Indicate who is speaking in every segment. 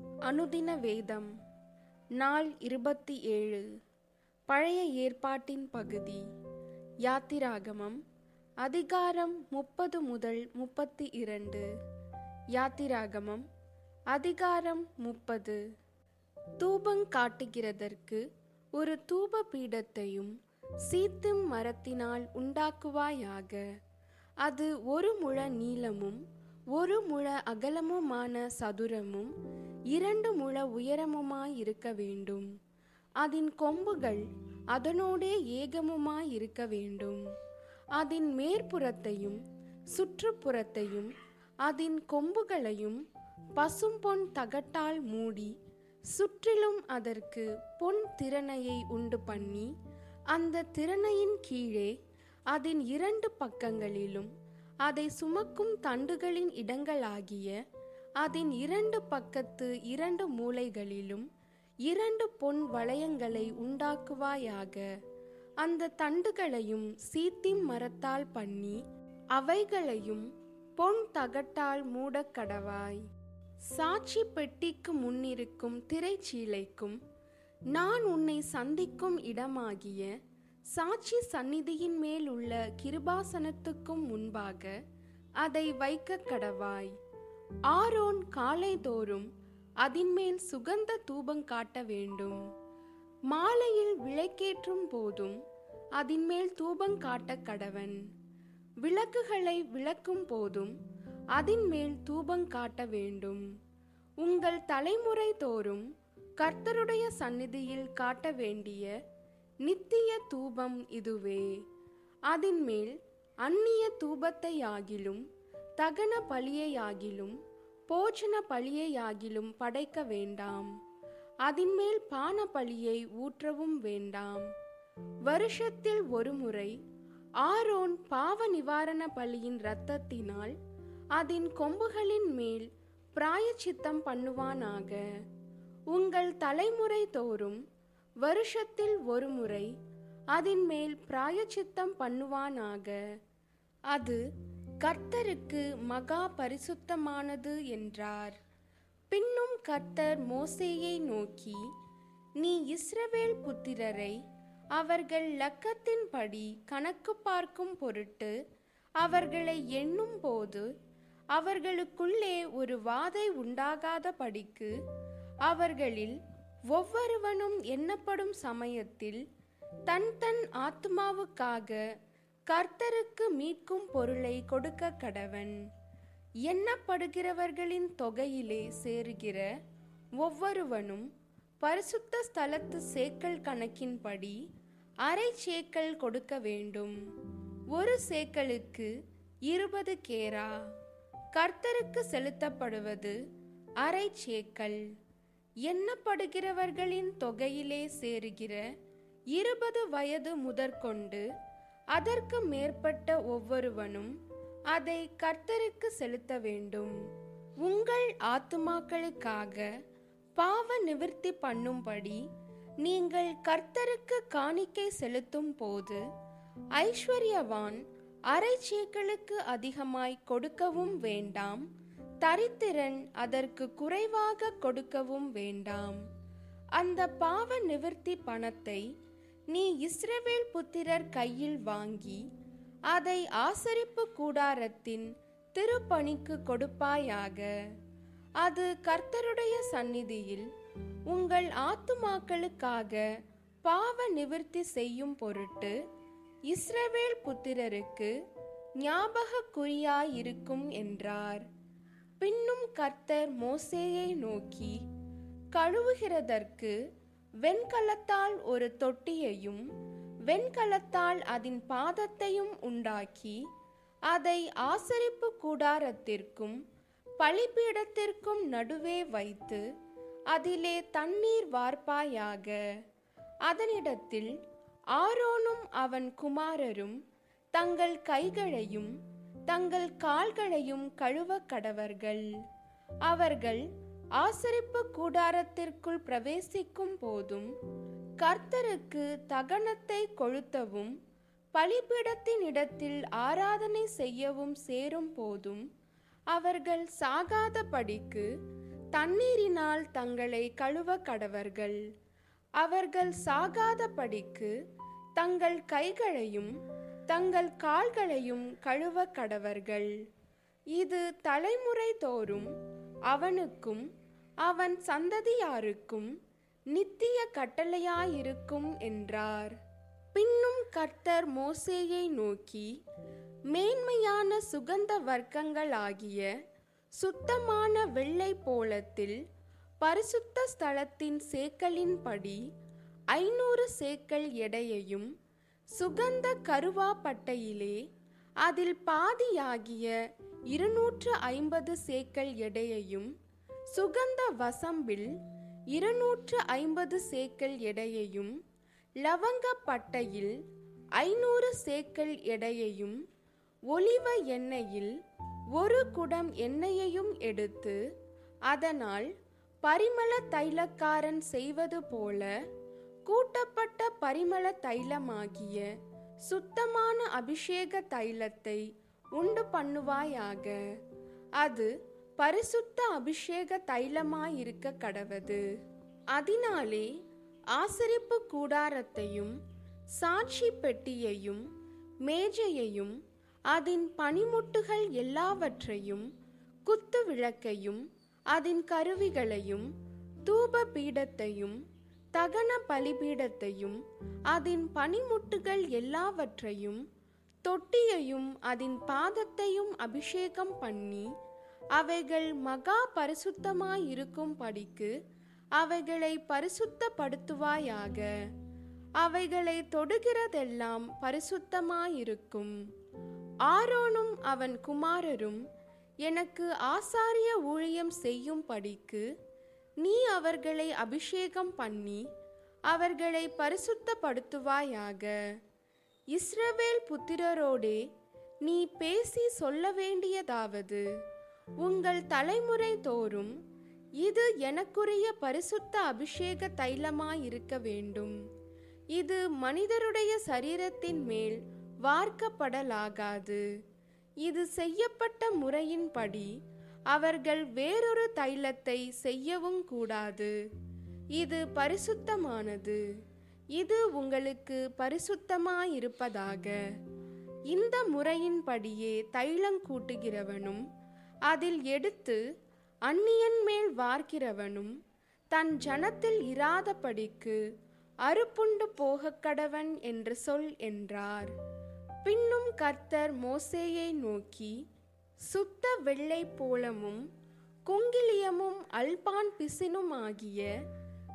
Speaker 1: அனுதின வேதம் நாள் இருபத்தி ஏழு. பழைய ஏற்பாட்டின் பகுதி. யாத்திராகமம் அதிகாரம் முப்பது முதல் முப்பத்தி இரண்டு. யாத்திராகமம் அதிகாரம் முப்பது. தூபங் காட்டுகிறதற்கு ஒரு தூப பீடத்தையும் சீத்தும் மரத்தினால் உண்டாக்குவாயாக. அது ஒரு முழ நீளமும் ஒரு முழ அகலமுமான சதுரமும் இரண்டு முழ உயரமுமாயிருக்க வேண்டும். அதன் கொம்புகள் அதனோடே ஏகமுமாயிருக்க வேண்டும். அதன் மேற்புறத்தையும் சுற்றுப்புறத்தையும் அதன் கொம்புகளையும் பசும்பொன் தகட்டால் மூடி சுற்றிலும் அதற்கு பொன் திறனையை உண்டு பண்ணி அந்த திறனையின் கீழே அதன் இரண்டு பக்கங்களிலும் அதை சுமக்கும் தண்டுகளின் இடங்களாகிய அதன் இரண்டு பக்கத்து இரண்டு மூலைகளிலும் இரண்டு பொன் வளையங்களை உண்டாக்குவாயாக. அந்த தண்டுகளையும் சீத்திம் மரத்தால் பண்ணி அவைகளையும் பொன் தகட்டால் மூடக் கடவாய். சாட்சி பெட்டிக்கு முன்னிருக்கும் திரைச்சீலைக்கும் நான் உன்னை சந்திக்கும் இடமாகிய சாட்சி சந்நிதியின் மேல் உள்ள கிருபாசனத்துக்கும் முன்பாக அதை வைக்க கடவாய். ஆரோன் காலைதோறும் அதின்மேல் சுகந்த தூபம் காட்ட வேண்டும். மாலையில் விளக்கேற்றும் போதும் அதின்மேல் தூபம் காட்ட கடவன். விளக்குகளை விளக்கும் போதும் அதின்மேல் தூபம் காட்ட வேண்டும். உங்கள் தலைமுறை தோறும் கர்த்தருடைய சந்நிதியில் காட்ட வேண்டிய நித்திய தூபம் இதுவே. அதின்மேல் அந்நிய தூபத்தையாகிலும் தகன பலியையாகிலும் போஜன பலியையாகிலும் படைக்க வேண்டாம். அதின்மேல் பான பலியை ஊற்றவும் வேண்டாம். வருஷத்தில் ஒரு முறை ஆரோன் பாவ நிவாரண பலியின் இரத்தத்தினால் அதன் கொம்புகளின் மேல் பிராயச்சித்தம் பண்ணுவானாக. உங்கள் தலைமுறை தோறும் வருஷத்தில் ஒரு முறை அதன் மேல் பிராயச்சித்தம் பண்ணுவானாக. அது கர்த்தருக்கு மகா பரிசுத்தமானது என்றார். பின்னும் கர்த்தர் மோசேயை நோக்கி நீ இஸ்ரவேல் புத்திரரை அவர்கள் லக்கத்தின்படி கணக்கு பார்க்கும் பொருட்டு அவர்களை எண்ணும் போது அவர்களுக்குள்ளே ஒரு வாதை உண்டாகாத படிக்கு அவர்களில் ஒவ்வொருவனும் எண்ணப்படும் சமயத்தில் தன் தன் ஆத்மாவுக்காக கர்த்தருக்கு மீட்கும் பொருளை கொடுக்க கடவன். எண்ணப்படுகிறவர்களின் தொகையிலே சேருகிற ஒவ்வொருவனும் பரிசுத்த ஸ்தலத்து சேக்கல் கணக்கின்படி அரை சேக்கல் கொடுக்க வேண்டும். ஒரு சேக்கலுக்கு இருபது கேரா. கர்த்தருக்கு செலுத்தப்படுவது அரை சேக்கல். எண்ணப்படுகிறவர்களின் தொகையிலே சேருகிற இருபது வயது முதற்கொண்டு அதற்கு மேற்பட்ட ஒவ்வொருவனும் அதை கர்த்தருக்கு செலுத்த வேண்டும். உங்கள் ஆத்துமாக்களுக்காக பாவ நிவர்த்தி பண்ணும்படி நீங்கள் கர்த்தருக்கு காணிக்கை செலுத்தும் போது ஐஸ்வர்யவான் அரை சேக்களுக்கு அதிகமாய் கொடுக்கவும் வேண்டாம். தரித்திரன் அதற்கு குறைவாக கொடுக்கவும் வேண்டாம். அந்த பாவ நிவர்த்தி பணத்தை நீ இஸ்ரவேல் புத்திரர் கையில் வாங்கி அதை ஆசரிப்பு கூடாரத்தின் திருப்பணிக்கு கொடுப்பாயாக. அது கர்த்தருடைய சந்நிதியில் உங்கள் ஆத்துமாக்களுக்காக பாவ நிவர்த்தி செய்யும் பொருட்டு இஸ்ரவேல் புத்திரருக்கு ஞாபக குறியாயிருக்கும் என்றார். பின்னும் கர்த்தர் மோசேயை நோக்கி கழுவுகிறதற்கு வெண்கலத்தால் ஒரு தொட்டியையும் வெண்கலத்தால் அதன் பாதத்தையும் உண்டாக்கி அதை ஆசரிப்பு கூடாரத்திற்கும் பழிப்பீடத்திற்கும் நடுவே வைத்து அதிலே தண்ணீர் வார்ப்பாயாக. அதனிடத்தில் ஆரோனும் அவன் குமாரரும் தங்கள் கைகளையும் தங்கள் கால்களையும் கழுவ கடவர்கள். அவர்கள் ஆசரிப்பு கூடாரத்திற்குள் பிரவேசிக்கும் போதும் கர்த்தருக்கு தகனத்தை கொளுத்தவும் பலிபீடத்தின் இடத்தில் ஆராதனை செய்யவும் சேரும் போதும் அவர்கள் சாகாதபடிக்கு தண்ணீரினால் தங்களை கழுவ கடவர்கள். அவர்கள் சாகாதபடிக்கு தங்கள் கைகளையும் தங்கள் கால்களையும் கழுவ கடவர்கள். இது தலைமுறை தோறும் அவனுக்கும் அவன் சந்ததியாருக்கும் நித்திய கட்டளையாயிருக்கும் என்றார். பின்னும் கர்த்தர் மோசேயை நோக்கி மேன்மையான சுகந்த வர்க்கங்களாகிய சுத்தமான வெள்ளை போலத்தில் பரிசுத்த ஸ்தலத்தின் சேக்கலின்படி ஐநூறு சேக்கல் எடையையும் சுகந்த கருவாப்பட்டையிலே அதில் பாதியாகிய இருநூற்று ஐம்பது சேக்கல் எடையையும் சுகந்த வசம்பில் இருநூற்று ஐம்பது சேக்கல் எடையையும் லவங்க பட்டையில் ஐநூறு சேக்கல் எடையையும் ஒலிவ எண்ணெயில் ஒரு குடம் எண்ணெயையும் எடுத்து அதனால் பரிமள தைலக்காரன் செய்வது போல கூட்டப்பட்ட பரிமள தைலமாகிய சுத்தமான அபிஷேக தைலத்தை உண்டு பண்ணுவாயாக. அது பரிசுத்த அபிஷேக தைலமாயிருக்க கடவது. அதனாலே ஆசரிப்பு கூடாரத்தையும் சாட்சி பெட்டியையும் மேஜையையும் அதன் பனிமுட்டுகள் எல்லாவற்றையும் குத்து விளக்கையும் அதன் கருவிகளையும் தூப பீடத்தையும் தகன பலிபீடத்தையும் அதன் பனிமுட்டுகள் எல்லாவற்றையும் தொட்டியையும் அதன் பாதத்தையும் அபிஷேகம் பண்ணி அவைகள் மகா பரிசுத்தமாயிருக்கும் படிக்கு அவைகளை பரிசுத்தப்படுத்துவாயாக. அவைகளை தொடுகிறதெல்லாம் பரிசுத்தமாயிருக்கும். ஆரோனும் அவன் குமாரரும் எனக்கு ஆசாரிய ஊழியம் செய்யும் படிக்கு நீ அவர்களை அபிஷேகம் பண்ணி அவர்களை பரிசுத்தப்படுத்துவாயாக. இஸ்ரவேல் புத்திரரோடே நீ பேசி சொல்ல வேண்டியதாவது உங்கள் தலைமுறை தோறும் இது எனக்குரிய பரிசுத்த அபிஷேக தைலமாயிருக்க வேண்டும். இது மனிதருடைய சரீரத்தின் மேல் வார்க்கப்படலாகாது. இது செய்யப்பட்ட முறையின்படி அவர்கள் வேறொரு தைலத்தை செய்யவும் கூடாது. இது பரிசுத்தமானது. இது உங்களுக்கு பரிசுத்தமாயிருப்பதாக. இந்த முறையின்படியே தைலம் கூட்டுகிறவனும் அதில் எடுத்து அந்நியன் மேல் வார்க்கிறவனும் தன் ஜனத்தில் இராதபடிக்கு அறுப்புண்டு போகக் கடவன் என்று சொல் என்றார். பின்னும் கர்த்தர் மோசேயை நோக்கி சுத்த வெள்ளை போலமும் குங்கிலியமும் அல்பான் பிசினும் ஆகிய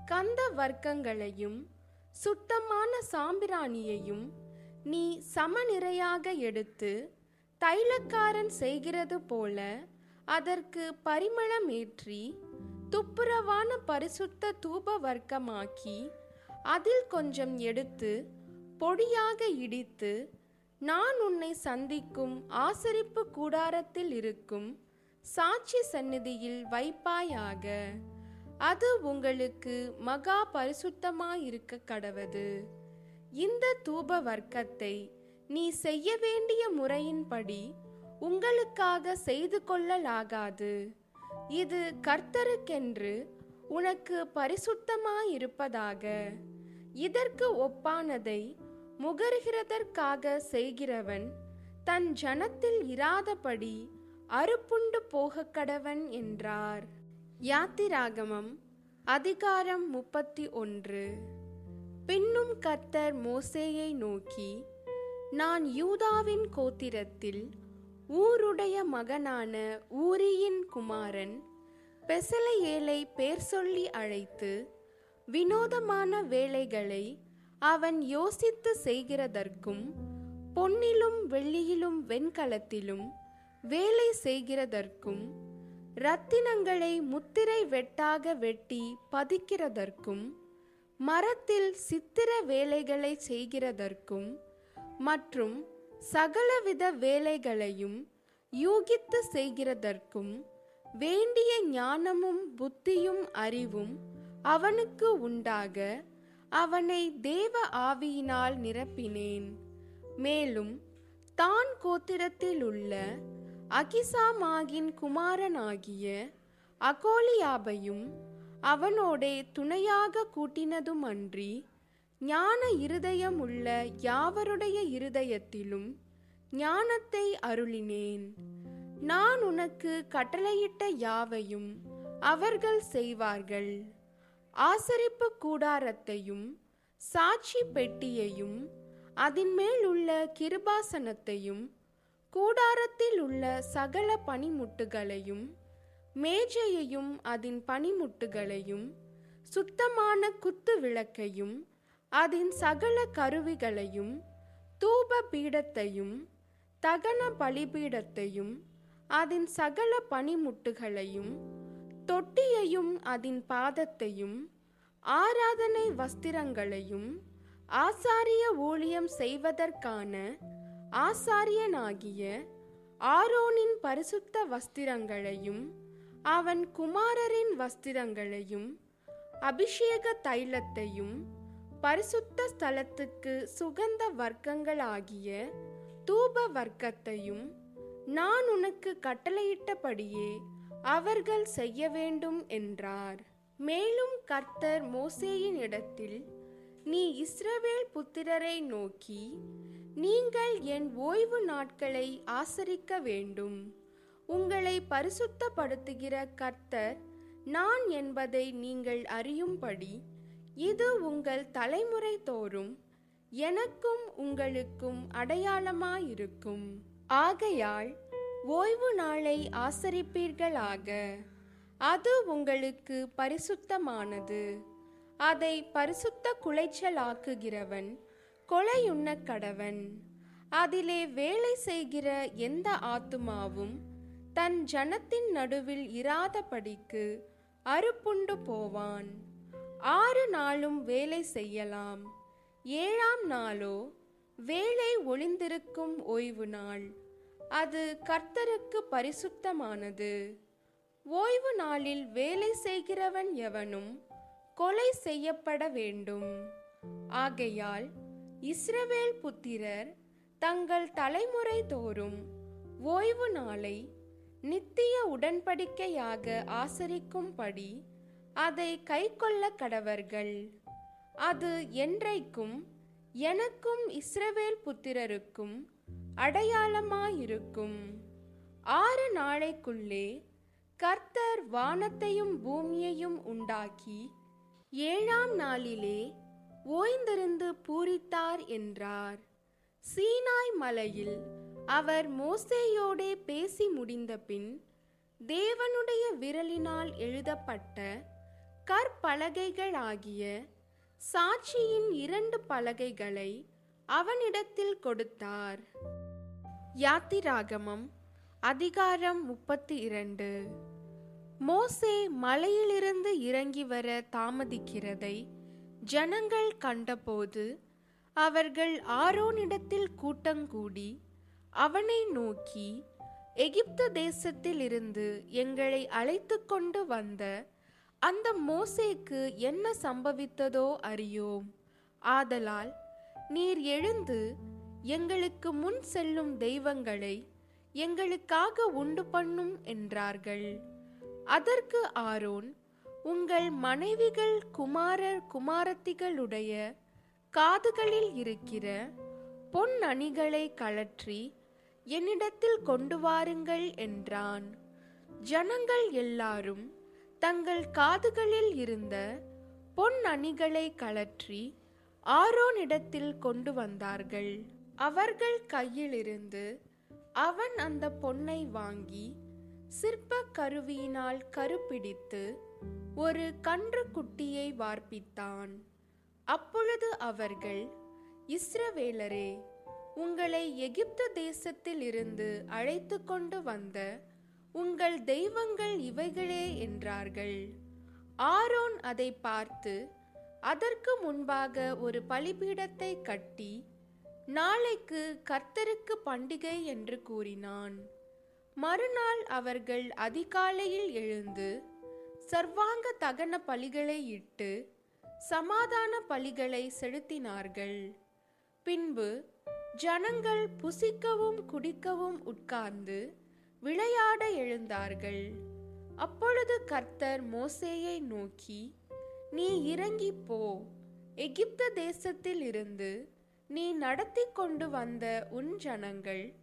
Speaker 1: கந்த வர்க்கங்களையும் சுத்தமான சாம்பிராணியையும் நீ சமநிறையாக எடுத்து தைலக்காரன் செய்கிறது போல அதற்கு பரிமளமேற்றி துப்புரவான பரிசுத்த தூப வர்க்கமாக்கி அதில் கொஞ்சம் எடுத்து பொடியாக இடித்து நான் உன்னை சந்திக்கும் ஆசரிப்பு கூடாரத்தில் இருக்கும் சாட்சி சந்நிதியில் வைப்பாயாக. அது உங்களுக்கு மகா பரிசுத்தமாயிருக்க கடவது. இந்த தூப வர்க்கத்தை நீ செய்ய வேண்டிய முறையின்படி உங்களுக்காக செய்து கொள்ளலாகாது. இது கர்த்தருக்கென்று உனக்கு பரிசுத்தமாயிருப்பதாக. இதற்கு ஒப்பானதை முகர்கிறதற்காக செய்கிறவன் தன் ஜனத்தில் இராதபடி அறுப்புண்டு போகக் கடவன் என்றார். யாத்திராகமம் அதிகாரம் முப்பத்தி ஒன்று பின்னும் கர்த்தர் மோசேயை நோக்கி நான் யூதாவின் கோத்திரத்தில் ஊருடைய மகனான ஊரியின் குமாரன் பெசலையேலை பேர் சொல்லி அழைத்து வினோதமான வேலைகளை அவன் யோசித்து செய்கிறதற்கும் பொன்னிலும் வெள்ளியிலும் வெண்கலத்திலும் வேலை செய்கிறதற்கும் இரத்தினங்களை முத்திரை வெட்டாக வெட்டி பதிக்கிறதற்கும் மரத்தில் சித்திர வேலைகளை செய்கிறதற்கும் மற்றும் சகலவித வேலைகளையும் யூகித்து செய்கிறதற்கும் வேண்டிய ஞானமும் புத்தியும் அறிவும் அவனுக்கு உண்டாக அவனை தேவ ஆவியினால் நிரப்பினேன். மேலும் தான் கோத்திரத்தில் உள்ள அகிசாமாகின் குமாரனாகிய அகோலியாபையும் அவனோடே துணையாக கூட்டினதுமன்றி ஞான இருதயம் உள்ள யாவருடைய இருதயத்திலும் ஞானத்தை அருளினேன். நான் உனக்கு கட்டளையிட்ட யாவையும் அவர்கள் செய்வார்கள். ஆசரிப்பு கூடாரத்தையும் சாட்சி பெட்டியையும் அதன் மேல் உள்ள கிருபாசனத்தையும் கூடாரத்தில் உள்ள சகல பனிமுட்டுகளையும் மேஜையையும் அதன் பனிமுட்டுகளையும் சுத்தமான குத்து விளக்கையும் அதன் சகல கருவிகளையும் தூப பீடத்தையும் தகன பலிபீடத்தையும் அதன் சகல பனிமுட்டுகளையும் தொட்டியையும் அதன் பாதத்தையும் ஆராதனை வஸ்திரங்களையும் ஆசாரிய ஊழியம் செய்வதற்கான ஆசாரியனாகிய ஆரோனின் பரிசுத்த வஸ்திரங்களையும் அவன் குமாரரின் வஸ்திரங்களையும் அபிஷேக தைலத்தையும் பரிசுத்த ஸ்தலத்துக்கு சுகந்த வர்க்கங்களாகிய தூப வர்க்கத்தையும் நான் உனக்கு கட்டளையிட்டபடியே அவர்கள் செய்ய வேண்டும் என்றார். மேலும் கர்த்தர் மோசேயின் இடத்தில் நீ இஸ்ரவேல் புத்திரரை நோக்கி நீங்கள் என் ஓய்வு நாட்களை ஆசரிக்க வேண்டும். உங்களை பரிசுத்தப்படுத்துகிற கர்த்தர் நான் என்பதை நீங்கள் அறியும்படி இது உங்கள் தலைமுறை தோறும் எனக்கும் உங்களுக்கும் அடையாளமாயிருக்கும். ஆகையால் ஓய்வு நாளை ஆசரிப்பீர்களாக. அது உங்களுக்கு பரிசுத்தமானது. அதை பரிசுத்த குலைச்சலாக்குகிறவன் கொலையுண்ண கடவன். அதிலே வேலை செய்கிற எந்த ஆத்துமாவும் தன் ஜனத்தின் நடுவில் இராதபடிக்கு அறுப்புண்டு போவான். ஆறு நாளும் வேலை செய்யலாம். ஏழாம் நாளோ வேலை ஒளிந்திருக்கும் ஓய்வு நாள். அது கர்த்தருக்கு பரிசுத்தமானது. ஓய்வு நாளில் வேலை செய்கிறவன் எவனும் கொலை செய்யப்பட வேண்டும். ஆகையால் இஸ்ரவேல் புத்திரர் தங்கள் தலைமுறை தோறும் ஓய்வு நாளை நித்திய உடன்படிக்கையாக ஆசரிக்கும்படி அதை கைக்கொள்ள கடவர்கள். அது என்றைக்கும் எனக்கும் இஸ்ரவேல் புத்திரருக்கும் அடையாளமாயிருக்கும். ஆறு நாளைக்குள்ளே கர்த்தர் வானத்தையும் பூமியையும் உண்டாக்கி ஏழாம் நாளிலே ஓய்ந்திருந்து பூரித்தார் என்றார். சீனாய் மலையில் அவர் மோசேயோடே பேசி முடிந்தபின் தேவனுடைய விரலினால் எழுதப்பட்ட கற்பலகைகளாகிய சாட்சியின் இரண்டு பலகைகளை அவனிடத்தில் கொடுத்தார். யாத்திராகமம் அதிகாரம் முப்பத்தி இரண்டு மோசே மலையிலிருந்து இறங்கி வர தாமதிக்கிறதை ஜனங்கள் கண்டபோது அவர்கள் ஆரோனிடத்தில் கூட்டங்கூடி அவனை நோக்கி எகிப்து தேசத்தில் இருந்து எங்களை அழைத்து கொண்டு வந்த அந்த மோசேக்கு என்ன சம்பவித்ததோ அறியோம் ஆதலால் நீர் எழுந்து எங்களுக்கு முன் செல்லும் தெய்வங்களை எங்களுக்காக உண்டு பண்ணும் என்றார்கள். அதற்கு ஆரோன் உங்கள் மனைவிகள் குமாரர் குமாரத்திகளுடைய காதுகளில் இருக்கிற பொன் அணிகளை கழற்றி என்னிடத்தில் கொண்டு வாருங்கள் என்றான். ஜனங்கள் எல்லாரும் தங்கள் காதுகளில் இருந்த பொன் அணிகளை கழற்றி ஆரோனிடத்தில் கொண்டு வந்தார்கள். அவர்கள் கையிலிருந்து அவன் அந்த பொன்னை வாங்கி சிற்ப கருவியினால் கருப்பிடித்து ஒரு கன்று குட்டியை வார்ப்பித்தான். அப்பொழுது அவர்கள் இஸ்ரவேலரே உங்களை எகிப்து தேசத்தில் இருந்து அழைத்து கொண்டு வந்த உங்கள் தெய்வங்கள் இவைகளே என்றார்கள். ஆரோன் அதை பார்த்து அதற்கு முன்பாக ஒரு பலிபீடத்தை கட்டி நாளைக்கு கர்த்தருக்கு பண்டிகை என்று கூறினான். மறுநாள் அவர்கள் அதிகாலையில் எழுந்து சர்வாங்க தகன பலிகளை இட்டு சமாதான பலிகளை செலுத்தினார்கள். பின்பு ஜனங்கள் புசிக்கவும் குடிக்கவும் உட்கார்ந்து விளையாட எழுந்தார்கள். அப்பொழுது கர்த்தர் மோசேயை நோக்கி நீ இறங்கி போ. எகிப்த தேசத்தில் இருந்து நீ நடத்தி கொண்டு வந்த உன் ஜனங்கள்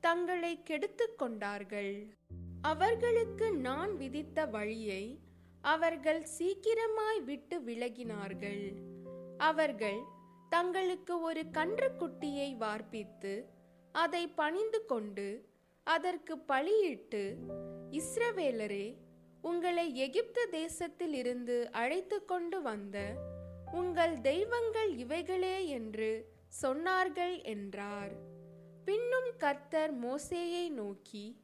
Speaker 1: தங்களை கெடுத்து கொண்டார்கள். அவர்களுக்கு நான் விதித்த வழியை அவர்கள் சீக்கிரமாய் விட்டு விலகினார்கள். அவர்கள் தங்களுக்கு ஒரு கன்றுக்குட்டியை வார்ப்பித்து அதை பணிந்து கொண்டு அதற்கு பழியிட்டு இஸ்ரவேலரே உங்களை எகிப்து தேசத்தில் இருந்து அழைத்து கொண்டு வந்த உங்கள் தெய்வங்கள் இவைகளே என்று சொன்னார்கள் என்றார். பின்னும் கர்த்தர் மோசேயை நோக்கி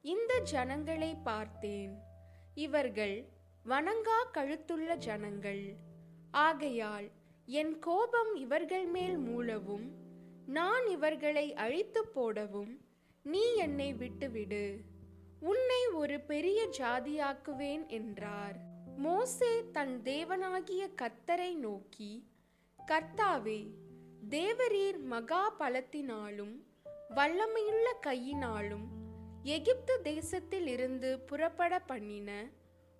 Speaker 1: இந்த ஜனங்களை பார்த்தேன். இவர்கள் வணங்கா கழுத்துள்ள ஜனங்கள். ஆகையால் என் கோபம் இவர்கள் மேல் மூளவும் நான் இவர்களை அழித்து போடவும் நீ என்னை விட்டுவிடு. உன்னை ஒரு பெரிய ஜாதியாக்குவேன் என்றார். மோசே தன் தேவனாகிய கத்தரை நோக்கி கர்த்தாவே தேவரீர் மகா பலத்தினாலும் வல்லமையுள்ள கையினாலும் எகிப்து தேசத்தில் இருந்து புறப்பட பண்ணின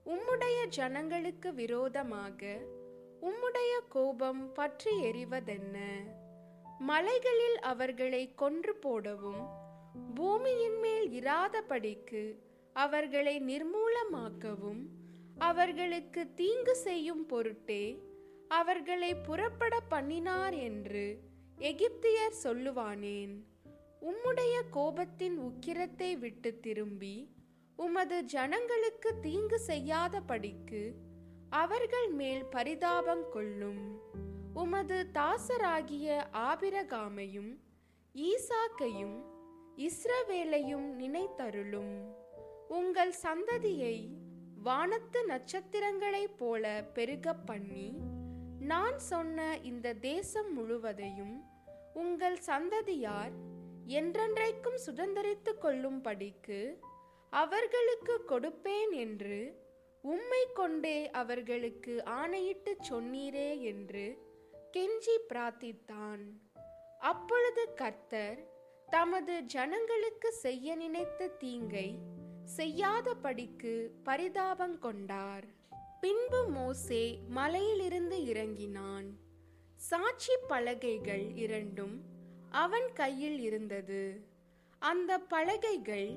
Speaker 1: உம்முடைய ஜனங்களுக்கு விரோதமாக உம்முடைய கோபம் பற்றி எறிவதென்ன? மலைகளில் அவர்களை கொன்று போடவும் பூமியின் மேல் இராதபடிக்கு அவர்களை நிர்மூலமாக்கவும் அவர்களுக்கு தீங்கு செய்யும் பொருட்டே அவர்களை புறப்பட பண்ணினார் என்று எகிப்தியர் சொல்லுவானேன். உம்முடைய கோபத்தின் உக்கிரத்தை விட்டு திரும்பி உமது ஜனங்களுக்கு தீங்கு செய்யாதபடிக்கு அவர்கள் மேல் பரிதாபம் கொள்ளும். உமது தாசராகிய ஆபிரகாமையும் ஈசாக்கையும் இஸ்ரவேலையும் நினைத்தருளும். உங்கள் சந்ததியை வானத்து நட்சத்திரங்களைப் போல பெருக பண்ணி நான் சொன்ன இந்த தேசம் முழுவதையும் உங்கள் சந்ததியார் என்றென்றைக்கும் சுதந்திரித்து கொள்ளும்படிக்கு அவர்களுக்கு கொடுப்பேன் என்று உம்மை கொண்டே அவர்களுக்கு ஆணையிட்டு சொன்னீரே என்று கெஞ்சி பிரார்த்தித்தான். அப்பொழுது கர்த்தர் தமது ஜனங்களுக்கு செய்ய நினைத்த தீங்கை செய்யாதபடிக்கு பரிதாபம் கொண்டார். பின்பு மோசே மலையிலிருந்து இறங்கினான். சாட்சி பலகைகள் இரண்டும் அவன் கையில் இருந்தது. அந்த பலகைகள்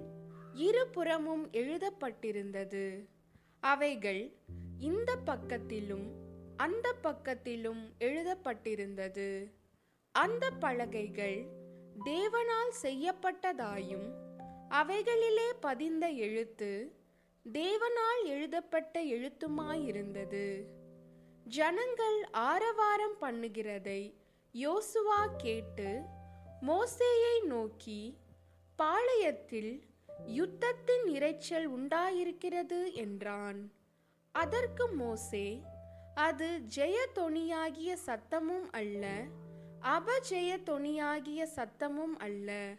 Speaker 1: இருபுறமும் எழுதப்பட்டிருந்தது. அவைகள் இந்த பக்கத்திலும் அந்த பக்கத்திலும் எழுதப்பட்டிருந்தது. அந்த பலகைகள் தேவனால் செய்யப்பட்டதாயும் அவைகளிலே பதிந்த எழுத்து தேவனால் எழுதப்பட்ட எழுத்துமாயிருந்தது. ஜனங்கள் ஆரவாரம் பண்ணுகிறதை யோசுவா கேட்டு மோசேயை நோக்கி பாளையத்தில் யுத்தத்தின் இரைச்சல் உண்டாயிருக்கிறது என்றான். அதற்கு மோசே அது ஜெயதொனியாகிய சத்தமும் அல்ல அபஜெய தொனியாகிய சத்தமும் அல்ல.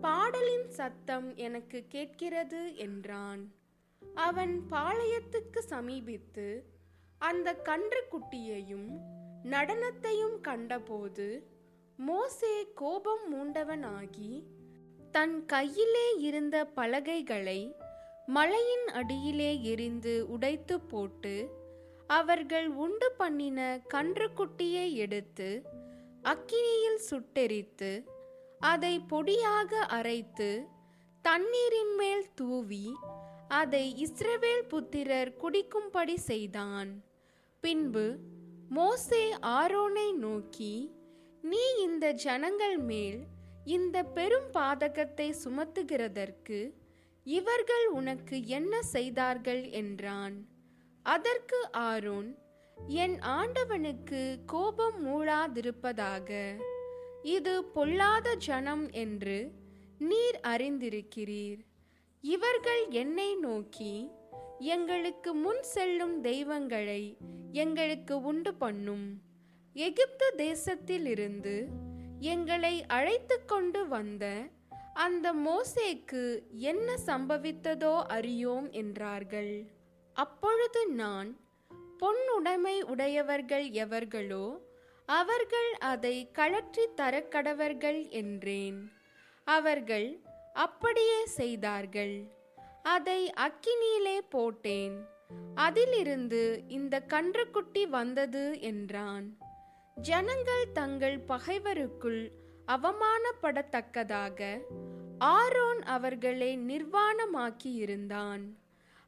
Speaker 1: பாடலின் சத்தம் எனக்கு கேட்கிறது என்றான். அவன் பாளையத்துக்கு சமீபித்து அந்த கன்றுக்குட்டியையும் நடனத்தையும் கண்டபோது மோசே கோபம் மூண்டவனாகி தன் கையிலே இருந்த பலகைகளை மலையின் அடியிலே எரிந்து உடைத்து போட்டு அவர்கள் உண்டு பண்ணின கன்றுக்குட்டியை எடுத்து அக்கினியில் சுட்டெரித்து அதை பொடியாக அரைத்து தண்ணீரின் மேல் தூவி அதை இஸ்ரவேல் புத்திரர் குடிக்கும்படி செய்தான். பின்பு மோசே ஆரோனை நோக்கி நீ இந்த ஜனங்கள் மேல் இந்த பெரும் பாதகத்தை சுமத்துகிறதற்கு இவர்கள் உனக்கு என்ன செய்தார்கள்? என்றான். அதற்கு ஆரோன் என் ஆண்டவனுக்கு கோபம் மூழாதிருப்பதாக இது பொல்லாத ஜனம் என்று நீர் அறிந்திருக்கிறீர். இவர்கள் என்னை நோக்கி எங்களுக்கு முன் செல்லும் தெய்வங்களை எங்களுக்கு உண்டு பண்ணும். எகிப்து தேசத்திலிருந்து எங்களை அழைத்து கொண்டு வந்த அந்த மோசேக்கு என்ன சம்பவித்ததோ அறியோம் என்றார்கள். அப்பொழுது நான் பொன்னுடைமை உடையவர்கள் எவர்களோ அவர்கள் அதை கழற்றி தரக்கடவர்கள் என்றேன். அவர்கள் அப்படியே செய்தார்கள். அதை அக்கினியிலே போட்டேன். அதிலிருந்து இந்த கன்றுக்குட்டி வந்தது என்றான். ஜனங்கள் தங்கள் பகைவருக்குள் அவமானப்படத்தக்கதாக ஆரோன் அவர்களை நிர்வாணமாக்கியிருந்தான்.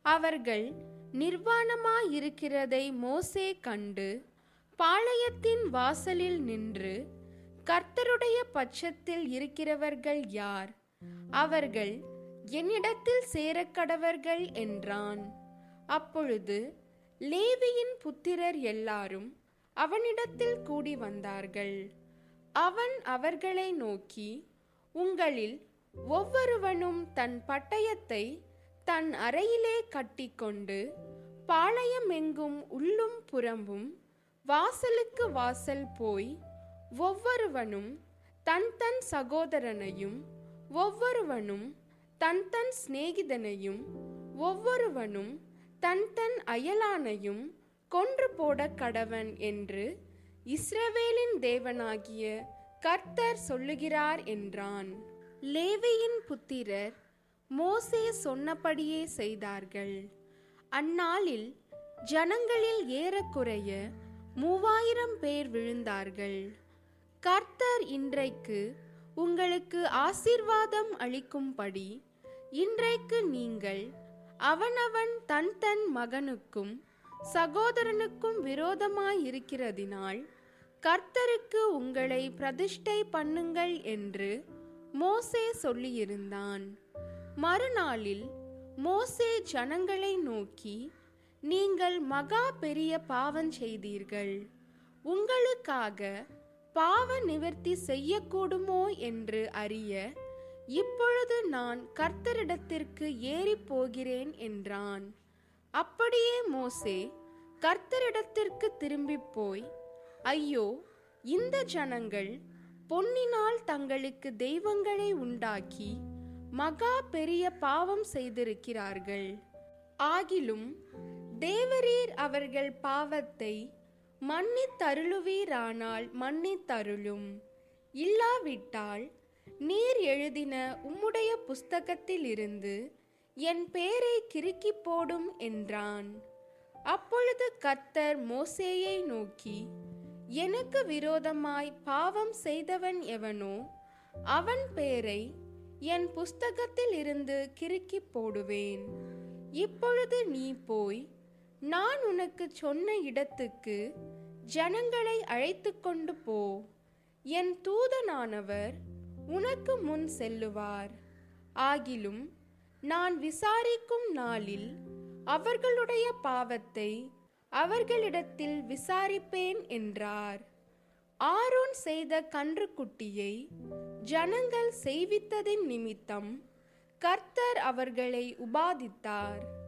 Speaker 1: அவர்கள் நிர்வாணமாயிருக்கிறதை மோசே கண்டு பாளையத்தின் வாசலில் நின்று கர்த்தருடைய பட்சத்தில் இருக்கிறவர்கள் யார்? அவர்கள் என்னிடத்தில் சேரக்கடவர்கள் என்றான். அப்பொழுது லேவியின் புத்திரர் எல்லாரும் அவனிடத்தில் கூடி வந்தார்கள். அவன் அவர்களை நோக்கி உங்களில் ஒவ்வொருவனும் தன் பட்டயத்தை தன் அறையிலே கட்டிக்கொண்டு பாளையமெங்கும் உள்ளும் புறம்பும் வாசலுக்கு வாசல் போய் ஒவ்வொருவனும் தன் தன் சகோதரனையும் ஒவ்வொருவனும் தன் தன் சிநேகிதனையும் ஒவ்வொருவனும் தன் தன் அயலானையும் கொன்று போட கடவன் என்று இஸ்ரவேலின் தேவனாகிய கர்த்தர் சொல்லுகிறார் என்றான். லேவியின் புத்திரர் மோசே சொன்னபடியே செய்தார்கள். அந்நாளில் ஜனங்களில் ஏறக்குறைய மூவாயிரம் பேர் விழுந்தார்கள். கர்த்தர் இன்றைக்கு உங்களுக்கு ஆசீர்வாதம் அளிக்கும்படி இன்றைக்கு நீங்கள் அவனவன் தன் தன் மகனுக்கும் சகோதரனுக்கும் விரோதமாயிருக்கிறதினால் கர்த்தருக்கு உங்களை பிரதிஷ்டை பண்ணுங்கள் என்று மோசே சொல்லியிருந்தான். மறுநாளில் மோசே ஜனங்களை நோக்கி நீங்கள் மகா பெரிய பாவம் செய்தீர்கள். உங்களுக்காக பாவ நிவர்த்தி செய்யக்கூடுமோ? என்று அறிய இப்பொழுது நான் கர்த்தரிடத்திற்கு ஏறி போகிறேன் என்றான். அப்படியே மோசே கர்த்தரிடத்திற்கு திரும்பி போய் ஐயோ இந்த ஜனங்கள் பொன்னினால் தங்களுக்கு தெய்வங்களை உண்டாக்கி மகா பெரிய பாவம் செய்திருக்கிறார்கள். ஆகிலும் தேவரீர் அவர்கள் பாவத்தை மன்னித்தருளுவீரானால் மன்னித்தருளும். இல்லாவிட்டால் நீர் எழுதின உம்முடைய புஸ்தகத்திலிருந்து என் பேரை கிறுக்கி போடும் என்றான். அப்பொழுது கத்தர் மோசேயை நோக்கி எனக்கு விரோதமாய் பாவம் செய்தவன் எவனோ அவன் பேரை என் புஸ்தகத்தில் இருந்து கிறுக்கி போடுவேன். இப்பொழுது நீ போய் நான் உனக்கு சொன்ன இடத்துக்கு ஜனங்களை அழைத்து கொண்டு போ. என் தூதனானவர் உனக்கு முன் செல்லுவார். ஆகிலும் நான் விசாரிக்கும் நாளில் அவர்களுடைய பாவத்தை அவர்களிடத்தில் விசாரிப்பேன் என்றார். ஆரோன் செய்த கன்றுக்குட்டியை ஜனங்கள் செய்வித்ததின் நிமித்தம் கர்த்தர் அவர்களை உபாதித்தார்.